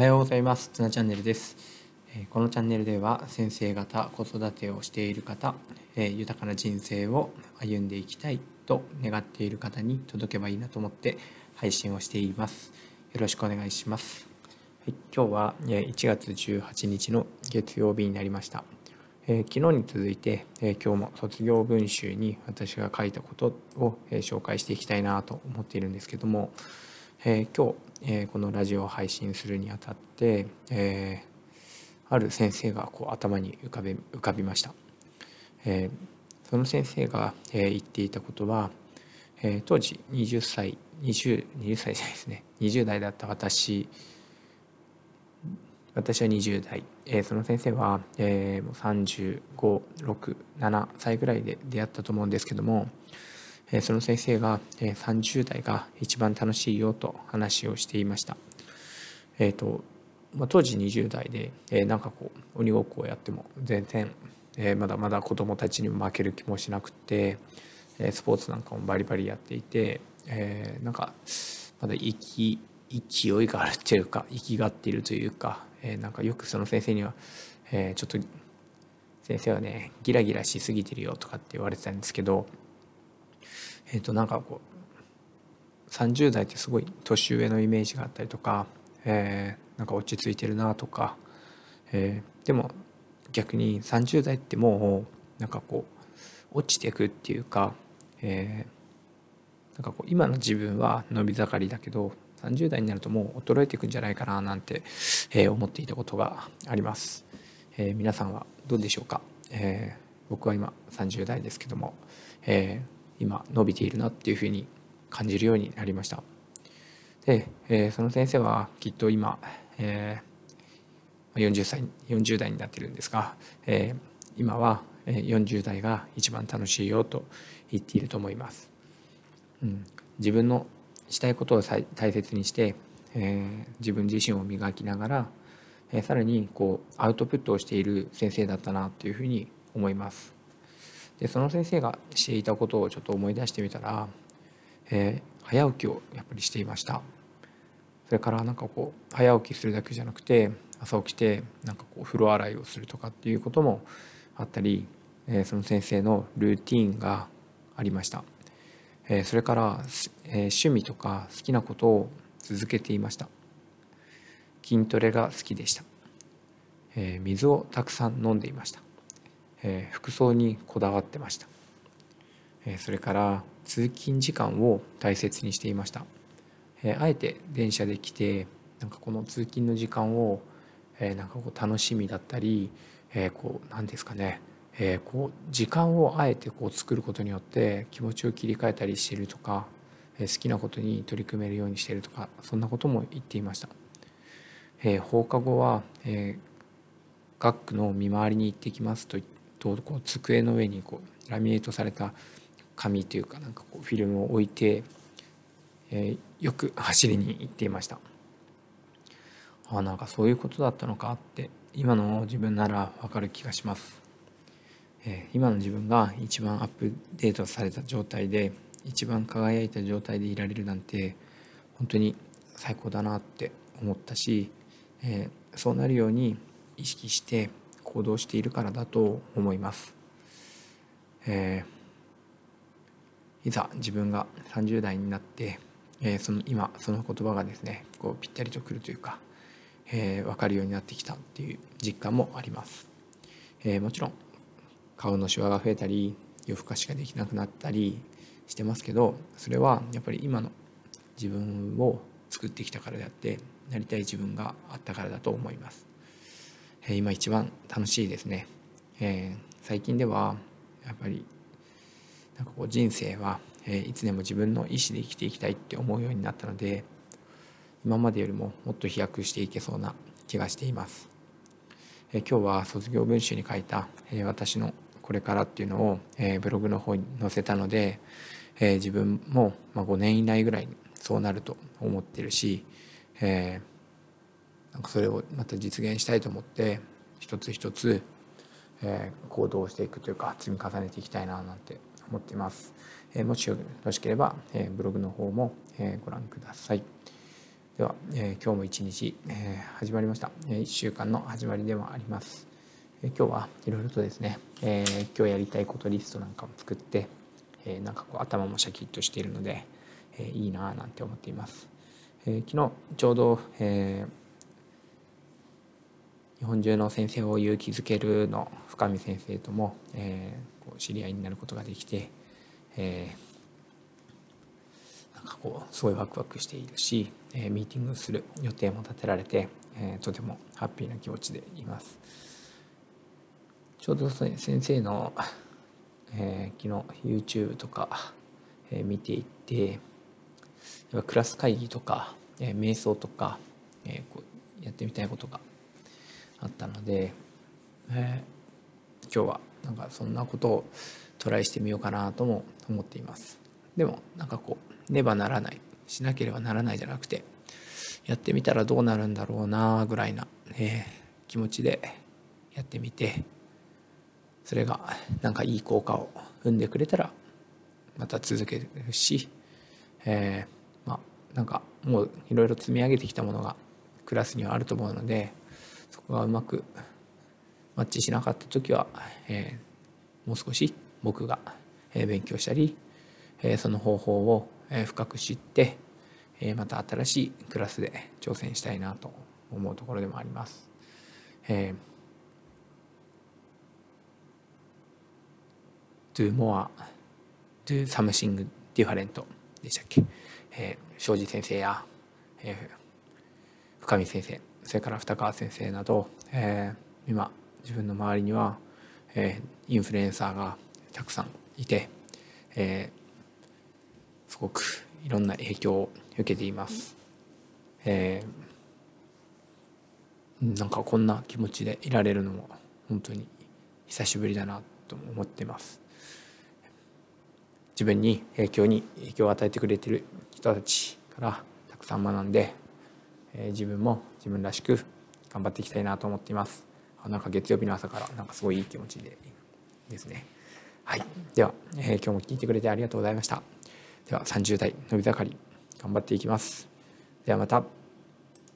おはようございます。つなチャンネルです。このチャンネルでは先生方子育てをしている方、豊かな人生を歩んでいきたいと願っている方に届けばいいなと思って配信をしています。よろしくお願いします。はい、今日は1月18日の月曜日になりました。え昨日に続いて、え今日も卒業文集に私が書いたことを、え紹介していきたいなと思っているんですけども、え今日、えこのラジオを配信するにあたって、えある先生がこう頭に浮かべ浮かびました、えその先生が、え言っていたことは、え当時20歳 20, 20歳じゃないですね。20代だった私私は20代、えー、その先生は、えー、3567歳ぐらいで出会ったと思うんですけども、え、その先生が、え、30代が一番楽しいよと話をしていました。えーとまあ、当時20代で、え、なんかこう鬼ごっこをやっても全然、え、まだまだ子供たちにも負ける気もしなくて、え、スポーツなんかもバリバリやっていて、え、なんかまだ生き勢いがあるっていうか生きがっているというかえ、なんかよくその先生には、え、ちょっと先生はねギラギラしすぎてるよとかって言われてたんですけどえっ、ー、となんかこう30代ってすごい年上のイメージがあったりとか、えー、なんか落ち着いてるなとか、えー、でも逆に30代ってもうなんかこう落ちていくっていうか、えー、なんかこう今の自分は伸び盛りだけど30代になるともう衰えていくんじゃないかななんて、えー、思っていたことがあります、えー、皆さんはどうでしょうか、えー、僕は今30代ですけども、え今伸びているなっていうふうに感じるようになりました。で、えその先生はきっと今、え40歳40代になってるんですが、え今は40代が一番楽しいよと言っていると思います、うん、自分のしたいことを大切にして、えー、自分自身を磨きながら、えー、さらにこうアウトプットをしている先生だったなというふうに思います。でその先生がしていたことをちょっと思い出してみたら、えー、早起きをやっぱりしていました。それからなんかこう早起きするだけじゃなくて朝起きてなんかこう風呂洗いをするとかっていうこともあったり、えー、その先生のルーティンがありました。えそれから、え趣味とか好きなことを続けていました筋トレが好きでした、え水をたくさん飲んでいました、え服装にこだわってました、えそれから通勤時間を大切にしていました、えあえて電車で来てなんかこの通勤の時間を、えなんかこう楽しみだったり、えこう何ですかね。えー、こう時間をあえてこう作ることによって気持ちを切り替えたりしてるとか、えー、好きなことに取り組めるようにしてるとかそんなことも言っていました、えー、放課後は、えー、学区の見回りに行ってきますととこう机の上にこうラミネートされた紙というかなんかこうフィルムを置いて、えー、よく走りに行っていました。あなんかそういうことだったのかって今の自分ならわかる気がします。え今の自分が一番アップデートされた状態で一番輝いた状態でいられるなんて本当に最高だなって思ったし、えそうなるように意識して行動しているからだと思います。えー、いざ自分が30代になって、えー、その今その言葉がですねこうぴったりとくるというか、えー、分かるようになってきたっていう実感もあります。えー、もちろん顔のシワが増えたり夜更かしができなくなったりしてますけどそれはやっぱり今の自分を作ってきたからであってなりたい自分があったからだと思います、え、今一番楽しいですね、えー、最近ではやっぱりなんかこう人生は、え、いつでも自分の意思で生きていきたいって思うようになったので今までよりももっと飛躍していけそうな気がしています、え今日は卒業文集に書いた、え私のこれからっていうのを、え、ブログの方に載せたので、え、自分も、まあ、5年以内ぐらいにそうなると思ってるし、え、なんかそれをまた実現したいと思って一つ一つ、えー、行動していくというか積み重ねていきたいななんて思っています。えー、もしよろしければ、えー、ブログの方も、えー、ご覧ください。では、えー、今日も一日、えー、始まりました、えー、1週間の始まりでもあります、えー、今日はいろいろとですね、えー、今日やりたいことリストなんかも作って、えー、なんかこう頭もシャキッとしているので、えー、いいなぁなんて思っています、えー、昨日ちょうど、えー、日本中の先生を勇気づけるの深見先生とも、えー、こう知り合いになることができて、えー、なんかこうすごいワクワクしているし、えー、ミーティングする予定も立てられて、えー、とてもハッピーな気持ちでいます。ちょうど先生の、えー、昨日 YouTube とか、えー、見ていてクラス会議とか、えー、瞑想とか、えー、こうやってみたいことがあったので、えー、今日はなんかそんなことをトライしてみようかなとも思っています。でもなんかこうねばならないしなければならないじゃなくてやってみたらどうなるんだろうなぐらいな、えー、気持ちでやってみてそれがなんかいい効果を生んでくれたらまた続けるし、えー、まあなんかもういろいろ積み上げてきたものがクラスにはあると思うのでそこがうまくマッチしなかった時は、えー、もう少し僕が勉強したりその方法を深く知ってまた新しいクラスで挑戦したいなと思うところでもあります。えー、do more do something different でしたっけ、えー、庄司先生や、えー、深見先生それから二川先生など、えー、今自分の周りには、えー、インフルエンサーがたくさんいて、えすごくいろんな影響を受けています。えー、なんかこんな気持ちでいられるのも本当に久しぶりだなと思ってます。自分に影響に影響を与えてくれてる人たちからたくさん学んで、えー、自分も自分らしく頑張っていきたいなと思っています。なんか月曜日の朝からなんかすごいいい気持ちでですね。はい、では、えー、今日も聞いてくれてありがとうございました。では30代伸び盛り頑張っていきます。ではまた。